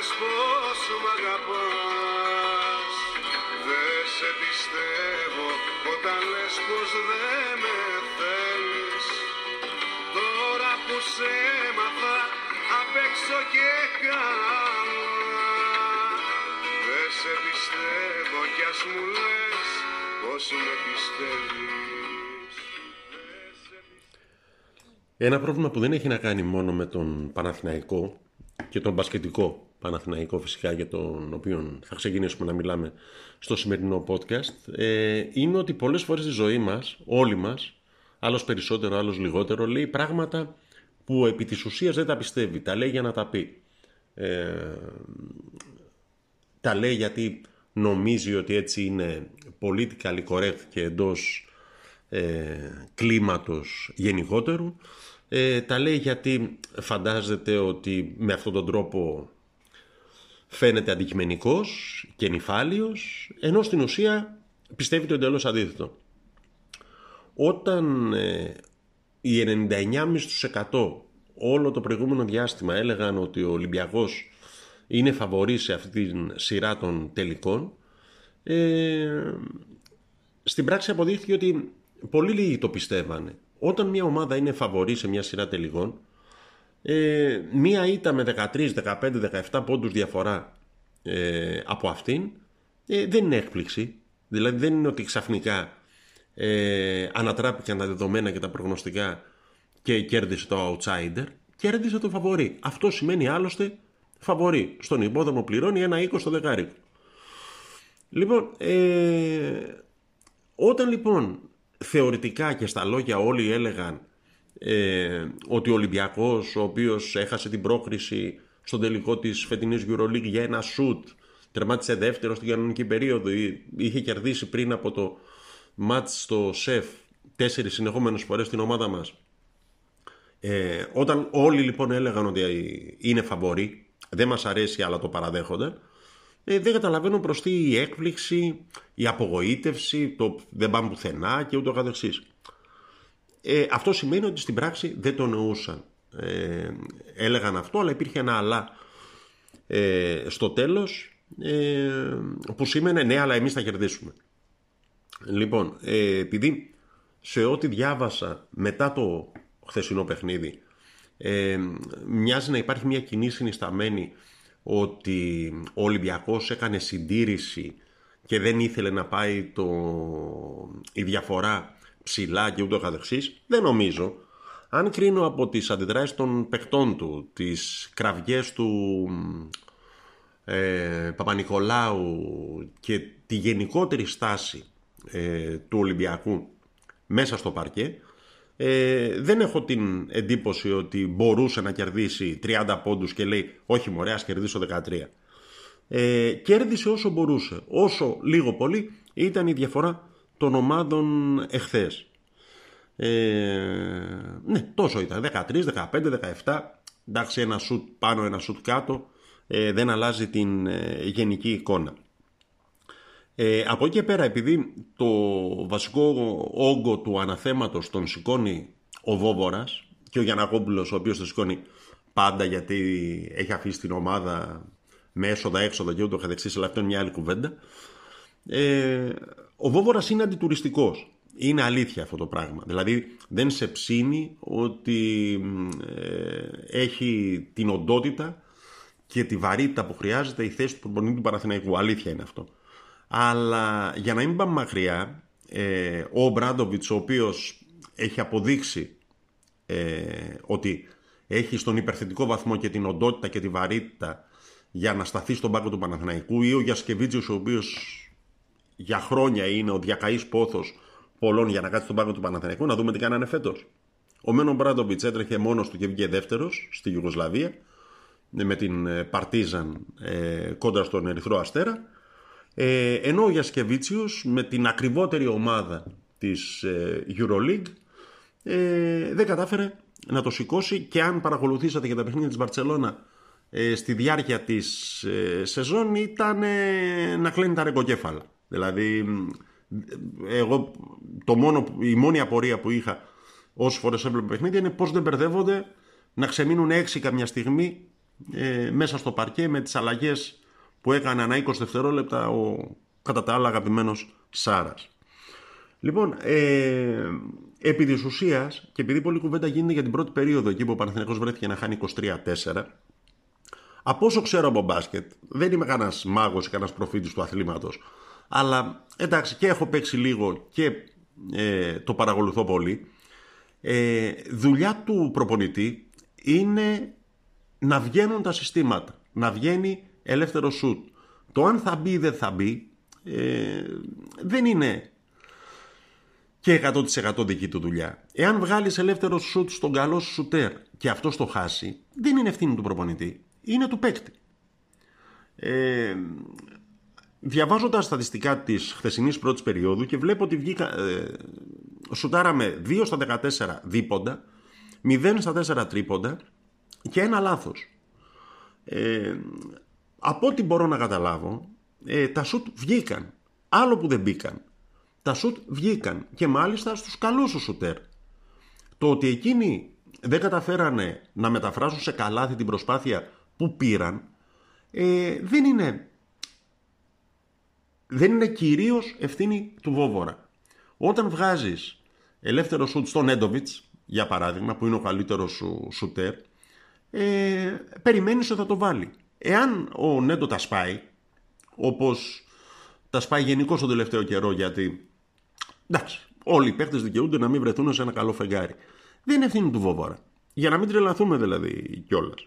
λες πως μ' αγαπάς. Δεν σε πιστεύω όταν λες πως δεν με θέλεις. Τώρα που σε έμαθα απ' έξω και καλά. Δεν σε πιστεύω κι ας μου λες πως με πιστεύεις. Δεν σε Ένα πρόβλημα που δεν έχει να κάνει μόνο με τον Παναθηναϊκό και τον μπασκετικό Παναθηναϊκό φυσικά για τον οποίο θα ξεκινήσουμε να μιλάμε στο σημερινό podcast ε, είναι ότι πολλές φορές στη ζωή μας, όλοι μας, άλλος περισσότερο, άλλος λιγότερο, λέει πράγματα που επί της ουσίας δεν τα πιστεύει, τα λέει για να τα πει. Ε, τα λέει γιατί νομίζει ότι έτσι είναι politically correct και εντός ε, κλίματος γενικότερου. Ε, τα λέει γιατί φαντάζεται ότι με αυτόν τον τρόπο φαίνεται αντικειμενικός και νυφάλιος, ενώ στην ουσία πιστεύει το εντελώς αντίθετο. Όταν ε, οι 99,5% όλο το προηγούμενο διάστημα έλεγαν ότι ο Ολυμπιακός είναι φαβορής σε αυτή τη σειρά των τελικών, ε, στην πράξη αποδείχθηκε ότι πολύ λίγοι το πιστεύανε. Όταν μια ομάδα είναι φαβορή σε μια σειρά τελικών, ε, μία ήττα με 13, 15, 17 πόντους διαφορά ε, από αυτήν ε, δεν είναι έκπληξη. Δηλαδή δεν είναι ότι ξαφνικά ε, ανατράπηκαν τα δεδομένα και τα προγνωστικά και κέρδισε το outsider. Κέρδισε το φαβορή. Αυτό σημαίνει άλλωστε φαβορή. Στον υπόδομο πληρώνει ένα 20 στο δεκάρικο. Λοιπόν, ε, όταν λοιπόν θεωρητικά και στα λόγια όλοι έλεγαν ε, ότι ο Ολυμπιακός ο οποίος έχασε την πρόκριση στον τελικό της φετινής EuroLeague για ένα σουτ τερμάτισε δεύτερο στην κανονική περίοδο είχε κερδίσει πριν από το μάτς στο ΣΕΦ τέσσερις συνεχόμενες φορές στην ομάδα μας. Ε, όταν όλοι λοιπόν έλεγαν ότι είναι φαβοροί δεν μας αρέσει αλλά το παραδέχονταν ε, δεν καταλαβαίνω προς τι η έκπληξη, η απογοήτευση, το δεν πάμε πουθενά και ούτω καθεξής. Ε, αυτό σημαίνει ότι στην πράξη δεν το νοούσαν. Ε, έλεγαν αυτό, αλλά υπήρχε ένα αλλά ε, στο τέλος ε, που σήμαινε ναι, αλλά εμείς θα κερδίσουμε. Λοιπόν, ε, επειδή σε ό,τι διάβασα μετά το χθεσινό παιχνίδι ε, μοιάζει να υπάρχει μια κοινή συνισταμένη ότι ο Ολυμπιακός έκανε συντήρηση και δεν ήθελε να πάει το... η διαφορά ψηλά και ούτω καθεξής, δεν νομίζω. Αν κρίνω από τις αντιδράσεις των παιχτών του, τις κραυγές του ε, Παπα-Νικολάου και τη γενικότερη στάση ε, του Ολυμπιακού μέσα στο παρκέ, ε, δεν έχω την εντύπωση ότι μπορούσε να κερδίσει 30 πόντους και λέει όχι μωρέ ας κερδίσω 13. Ε, κέρδισε όσο μπορούσε. Όσο λίγο πολύ ήταν η διαφορά των ομάδων εχθές. Ε, ναι, τόσο ήταν. 13, 15, 17. Εντάξει, ένα σουτ πάνω, ένα σουτ κάτω. Ε, δεν αλλάζει την ε, γενική εικόνα. Ε, από εκεί και πέρα, επειδή το βασικό όγκο του αναθέματος τον σηκώνει ο Βόβορας και ο Γιανακόπουλος, ο οποίος τον σηκώνει πάντα γιατί έχει αφήσει την ομάδα με έσοδα, έξοδα και ούτω καθεξής, αλλά αυτό είναι μια άλλη κουβέντα. Ε, ο Βόβορας είναι αντιτουριστικός. Είναι αλήθεια αυτό το πράγμα. Δηλαδή δεν σε ψήνει ότι ε, έχει την οντότητα και τη βαρύτητα που χρειάζεται η θέση του προπονητή του Παναθηναϊκού. Αλήθεια είναι αυτό. Αλλά για να μην πάμε μακριά, ε, ο Μπράντοβιτς ο οποίος έχει αποδείξει ε, ότι έχει στον υπερθετικό βαθμό και την οντότητα και τη βαρύτητα για να σταθεί στον πάγκο του Παναθηναϊκού ή ο Γιασκεβίτσιος ο οποίος για χρόνια είναι ο διακαής πόθος πολλών για να κάτσει στον πάγκο του Παναθηναϊκού να δούμε τι κάνανε φέτος. Ο Μένο Μπράντοβιτς έτρεχε μόνος του και βγήκε δεύτερος στη Ιουγκοσλαβία με την Παρτίζαν ε, κόντρα στον Ερυθρό Αστέρα ε, ενώ ο Γιασκεβίτσιος με την ακριβότερη ομάδα της ε, EuroLeague ε, δεν κατάφερε να το σηκώσει και αν παρακολουθήσατε για τα παιχνίδια της Βαρτσελώνα ε, στη διάρκεια της ε, σεζόν ήταν να κλείνει τα ρεγκοκέφαλα. Δηλαδή εγώ το μόνο, η μόνη απορία που είχα όσες φορές έβλεπε παιχνίδια είναι πώς δεν μπερδεύονται να ξεμείνουν έξι καμιά στιγμή ε, μέσα στο παρκέ με τις αλλαγές που έκανε ανά 20 δευτερόλεπτα ο κατά τα άλλα αγαπημένος Σάρας. Λοιπόν, ε, επί της ουσίας, και επειδή πολλή κουβέντα γίνεται για την πρώτη περίοδο εκεί που ο Παναθηναϊκός βρέθηκε να χάνει 23-4, από όσο ξέρω από μπάσκετ, δεν είμαι κανένας μάγος ή κανένας προφήτης του αθλήματος, αλλά εντάξει και έχω παίξει λίγο και ε, το παρακολουθώ πολύ, ε, δουλειά του προπονητή είναι να βγαίνουν τα συστήματα, να βγαίνει ελεύθερο σουτ. Το αν θα μπει ή δεν θα μπει ε, δεν είναι και 100% δική του δουλειά. Εάν βγάλεις ελεύθερο σουτ στον καλό σου σουτέρ και αυτό το χάσει, δεν είναι ευθύνη του προπονητή, είναι του παίκτη. Ε, διαβάζω τα στατιστικά της χθεσινής πρώτης περίοδου και βλέπω ότι βγήκα, ε, σουτάραμε 2 στα 14 δίποντα, 0 στα 4 τρίποντα και ένα λάθος. Ε, από ό,τι μπορώ να καταλάβω, ε, τα σουτ βγήκαν. Άλλο που δεν μπήκαν. Τα σουτ βγήκαν και μάλιστα στους καλούς σου σουτέρ. Το ότι εκείνοι δεν καταφέρανε να μεταφράσουν σε καλάθι την προσπάθεια που πήραν ε, δεν είναι δεν είναι κυρίως ευθύνη του Βόβορα. Όταν βγάζεις ελεύθερο σουτ στον Έντοβιτς, για παράδειγμα, που είναι ο καλύτερος σου σουτέρ, ε, περιμένεις ότι θα το βάλει. Εάν ο Νέντο τα σπάει, όπως τα σπάει γενικώ τον τελευταίο καιρό γιατί εντάξει, όλοι οι παίχτε δικαιούνται να μην βρεθούν σε ένα καλό φεγγάρι. Δεν είναι ευθύνη του Βόβορα. Για να μην τρελαθούμε δηλαδή κιόλας.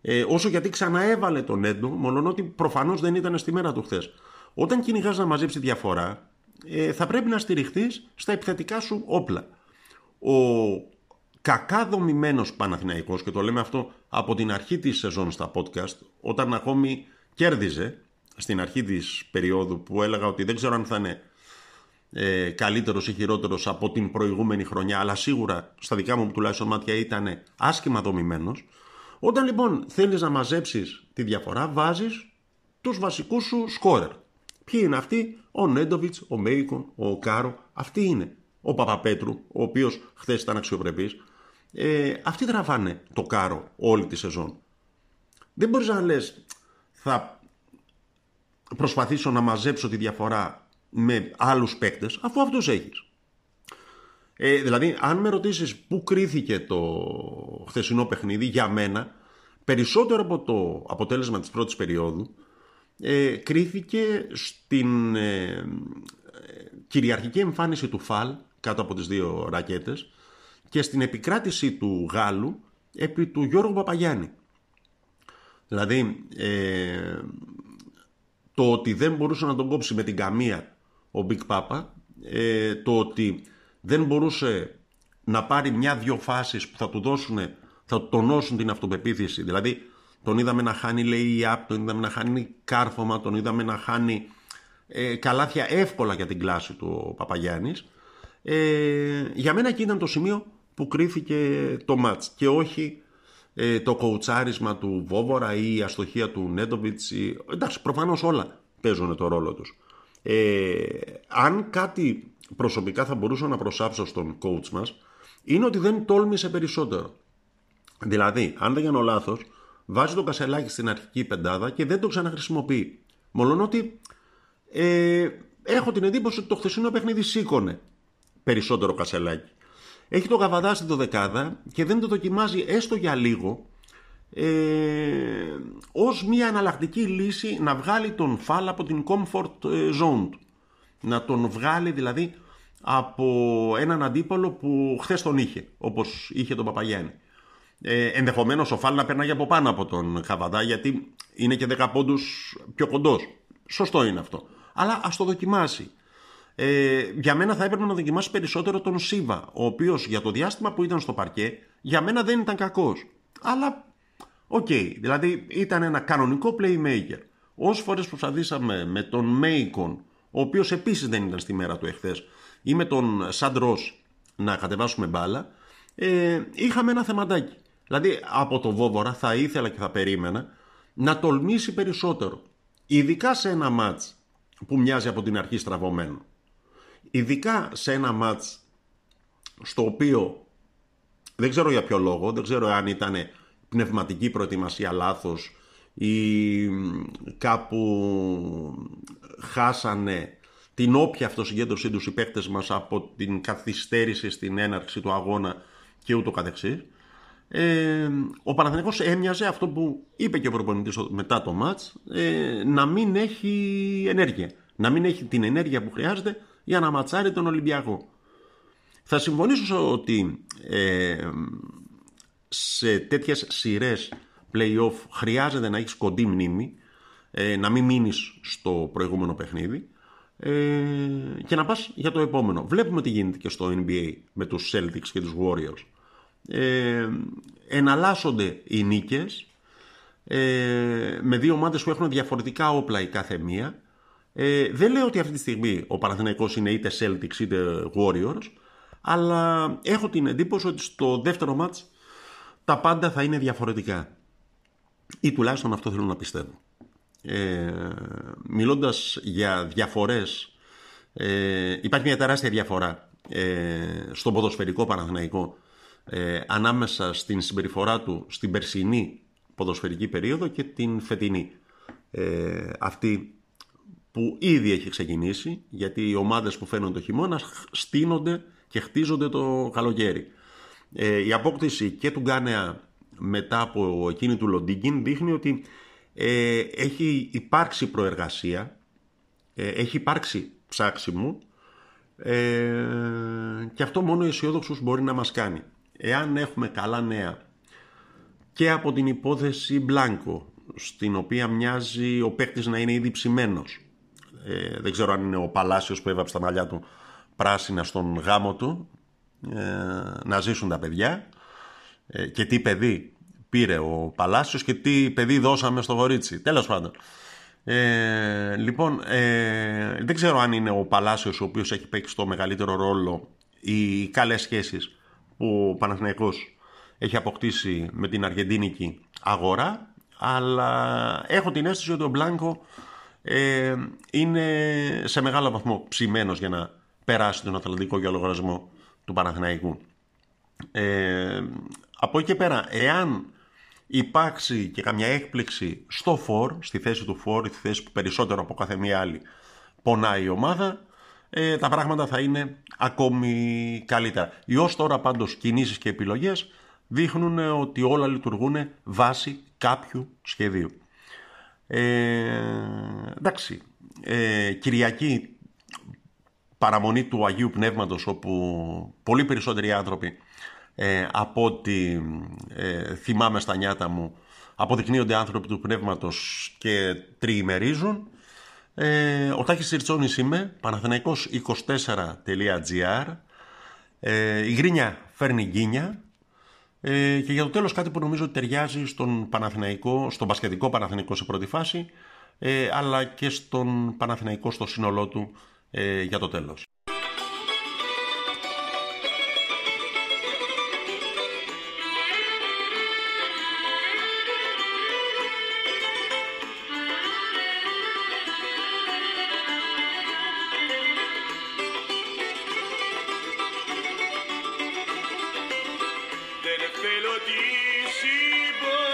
Ε, όσο γιατί ξαναέβαλε τον Έντο, μόνο ότι προφανώς δεν ήταν στη μέρα του χθες. Όταν κυνηγάς να μαζέψει διαφορά, ε, θα πρέπει να στηριχθείς στα επιθετικά σου όπλα. Ο κακά δομημένος Παναθηναϊκός, και το λέμε αυτό από την αρχή της σεζόν στα podcast, όταν ακόμη κέρδιζε, στην αρχή της περίοδου που έλεγα ότι δεν ξέρω αν θα είναι ε, καλύτερος ή χειρότερος από την προηγούμενη χρονιά αλλά σίγουρα στα δικά μου τουλάχιστον μάτια ήταν άσχημα δομημένος όταν λοιπόν θέλεις να μαζέψεις τη διαφορά βάζεις τους βασικούς σου σκόρερ. Ποιοι είναι αυτοί; Ο Νέντοβιτς, ο Μέικον, ο Κάρο. Αυτοί είναι. Ο Παπαπέτρου ο οποίος χθες ήταν αξιοπρεπής ε, αυτοί τραβάνε το κάρο όλη τη σεζόν δεν μπορείς να λες θα προσπαθήσω να μαζέψω τη διαφορά με άλλους παίκτες αφού αυτούς έχεις. Ε, δηλαδή αν με ρωτήσεις πού κρίθηκε το χθεσινό παιχνίδι για μένα περισσότερο από το αποτέλεσμα της πρώτης περίοδου ε, κρίθηκε στην ε, κυριαρχική εμφάνιση του Φαλ κάτω από τις δύο ρακέτες και στην επικράτηση του Γάλλου επί του Γιώργου Παπαγιάννη. Δηλαδή ε, το ότι δεν μπορούσε να τον κόψει με την καμία ο Big Papa, ε, το ότι δεν μπορούσε να πάρει μια-δυο φάσεις που θα του δώσουν, θα του τονώσουν την αυτοπεποίθηση. Δηλαδή, τον είδαμε να χάνει λέει απ, τον είδαμε να χάνει κάρφωμα, τον είδαμε να χάνει ε, καλάθια εύκολα για την κλάση του ο Παπαγιάννης. Ε, για μένα εκεί ήταν το σημείο που κρίθηκε το μάτς και όχι ε, το κοουτσάρισμα του Βόβορα ή η αστοχία του Νέντοβιτς. Ή... Εντάξει, προφανώς όλα παίζουν το ρόλο τους. Ε, αν κάτι προσωπικά θα μπορούσα να προσάψω στον coach μας, είναι ότι δεν τόλμησε περισσότερο. Δηλαδή, αν δεν κάνω λάθος, βάζει το κασελάκι στην αρχική πεντάδα και δεν το ξαναχρησιμοποιεί. Μόλον ότι ε, έχω την εντύπωση ότι το χθεσινό παιχνίδι σήκωνε περισσότερο κασελάκι έχει το καβαδά στην δεκάδα και δεν το δοκιμάζει έστω για λίγο ε, ως μια αναλλακτική λύση να βγάλει τον φάλ από την comfort ε, zone του. Να τον βγάλει δηλαδή από έναν αντίπολο που χθες τον είχε, όπως είχε τον Παπαγιάννη. Ε, Ενδεχομένως ο Φάλ να περνάει από πάνω από τον Καβαδά γιατί είναι και 10 πόντους πιο κοντός. Σωστό είναι αυτό. Αλλά ας το δοκιμάσει. Ε, για μένα θα έπρεπε να δοκιμάσει περισσότερο τον Σίβα, ο οποίος για το διάστημα που ήταν στο παρκέ, για μένα δεν ήταν κακός. Αλλά, OK, okay, δηλαδή ήταν ένα κανονικό playmaker. Όσες φορές προσπαθήσαμε με τον Μέικον, ο οποίος επίσης δεν ήταν στη μέρα του εχθές, ή με τον Σαντρό να κατεβάσουμε μπάλα, ε, είχαμε ένα θεματάκι. Δηλαδή από το Βόβορα θα ήθελα και θα περίμενα να τολμήσει περισσότερο. Ειδικά σε ένα μάτς που μοιάζει από την αρχή στραβωμένο. Ειδικά σε ένα μάτς στο οποίο δεν ξέρω για ποιο λόγο, δεν ξέρω αν ήταν πνευματική προετοιμασία λάθος ή κάπου χάσανε την όποια αυτοσυγκέντρωσή τους οι παίκτες μας από την καθυστέρηση στην έναρξη του αγώνα και ούτω καθεξής. Ε, ο Παναθηναϊκός έμοιαζε αυτό που είπε και ο προπονητής μετά το μάτς ε, να μην έχει ενέργεια να μην έχει την ενέργεια που χρειάζεται για να ματσάρει τον Ολυμπιακό θα συμφωνήσω ότι ε, σε τέτοιες σειρές play-off χρειάζεται να έχεις κοντή μνήμη ε, να μην μείνεις στο προηγούμενο παιχνίδι ε, και να πας για το επόμενο. Βλέπουμε τι γίνεται και στο NBA με τους Celtics και τους Warriors. Ε, εναλλάσσονται οι νίκες ε, με δύο ομάδες που έχουν διαφορετικά όπλα η κάθε μία. Ε, δεν λέω ότι αυτή τη στιγμή ο Παναθηναϊκός είναι είτε Celtics είτε Warriors αλλά έχω την εντύπωση ότι στο δεύτερο μάτς τα πάντα θα είναι διαφορετικά. Ή τουλάχιστον αυτό θέλω να πιστεύω. Ε, μιλώντας για διαφορές, ε, υπάρχει μια τεράστια διαφορά ε, στον ποδοσφαιρικό Παναθηναϊκό ε, ανάμεσα στην συμπεριφορά του στην περσινή ποδοσφαιρική περίοδο και την φετινή. Ε, αυτή που ήδη έχει ξεκινήσει, γιατί οι ομάδες που φαίνονται το χειμώνα στείνονται και χτίζονται το καλοκαίρι. Ε, η απόκτηση και του Γκάνεα μετά από εκείνη του Λοντίγκιν δείχνει ότι ε, έχει υπάρξει προεργασία, ε, έχει υπάρξει ψάξιμο ε, και αυτό μόνο αισιόδοξος μπορεί να μας κάνει. Εάν έχουμε καλά νέα και από την υπόθεση Μπλάνκο, στην οποία μοιάζει ο παίκτης να είναι ήδη ψημένος. Ε, δεν ξέρω αν είναι ο Παλάσιος που έβαψε τα μαλλιά του πράσινα στον γάμο του, ε, να ζήσουν τα παιδιά ε, και τι παιδί πήρε ο Παλάσιος και τι παιδί δώσαμε στο Βορύτσι. Τέλος πάντων. Ε, λοιπόν, ε, δεν ξέρω αν είναι ο Παλάσιος ο οποίος έχει παίξει το μεγαλύτερο ρόλο οι καλές σχέσεις που ο Παναθηναϊκός έχει αποκτήσει με την αργεντίνικη αγορά αλλά έχω την αίσθηση ότι ο Μπλάνκο ε, είναι σε μεγάλο βαθμό ψημένος για να περάσει τον Ατλαντικό για λογαριασμό του Παναθηναϊκού. Ε, από εκεί και πέρα, εάν υπάρξει και καμιά έκπληξη στο φόρ, στη θέση του φόρ, στη θέση που περισσότερο από κάθε μία άλλη πονάει η ομάδα, ε, τα πράγματα θα είναι ακόμη καλύτερα. Οι ως τώρα πάντως κινήσεις και επιλογές δείχνουν ότι όλα λειτουργούν βάσει κάποιου σχεδίου. Ε, εντάξει, ε, Κυριακή παραμονή του Αγίου Πνεύματος όπου πολύ περισσότεροι άνθρωποι ε, από ό,τι ε, θυμάμαι στα νιάτα μου αποδεικνύονται άνθρωποι του πνεύματος και τριημερίζουν. Ε, ο Τάκης Σιρτσόνης είμαι, παναθηναϊκός24.gr ε, Η γκρίνια φέρνει γκίνια ε, και για το τέλος κάτι που νομίζω ότι ταιριάζει στον Παναθηναϊκό, στον Πασχετικό Παναθηναϊκό σε πρώτη φάση ε, αλλά και στον Παναθηναϊκό στο σύνολό του ε, για το τέλος. she.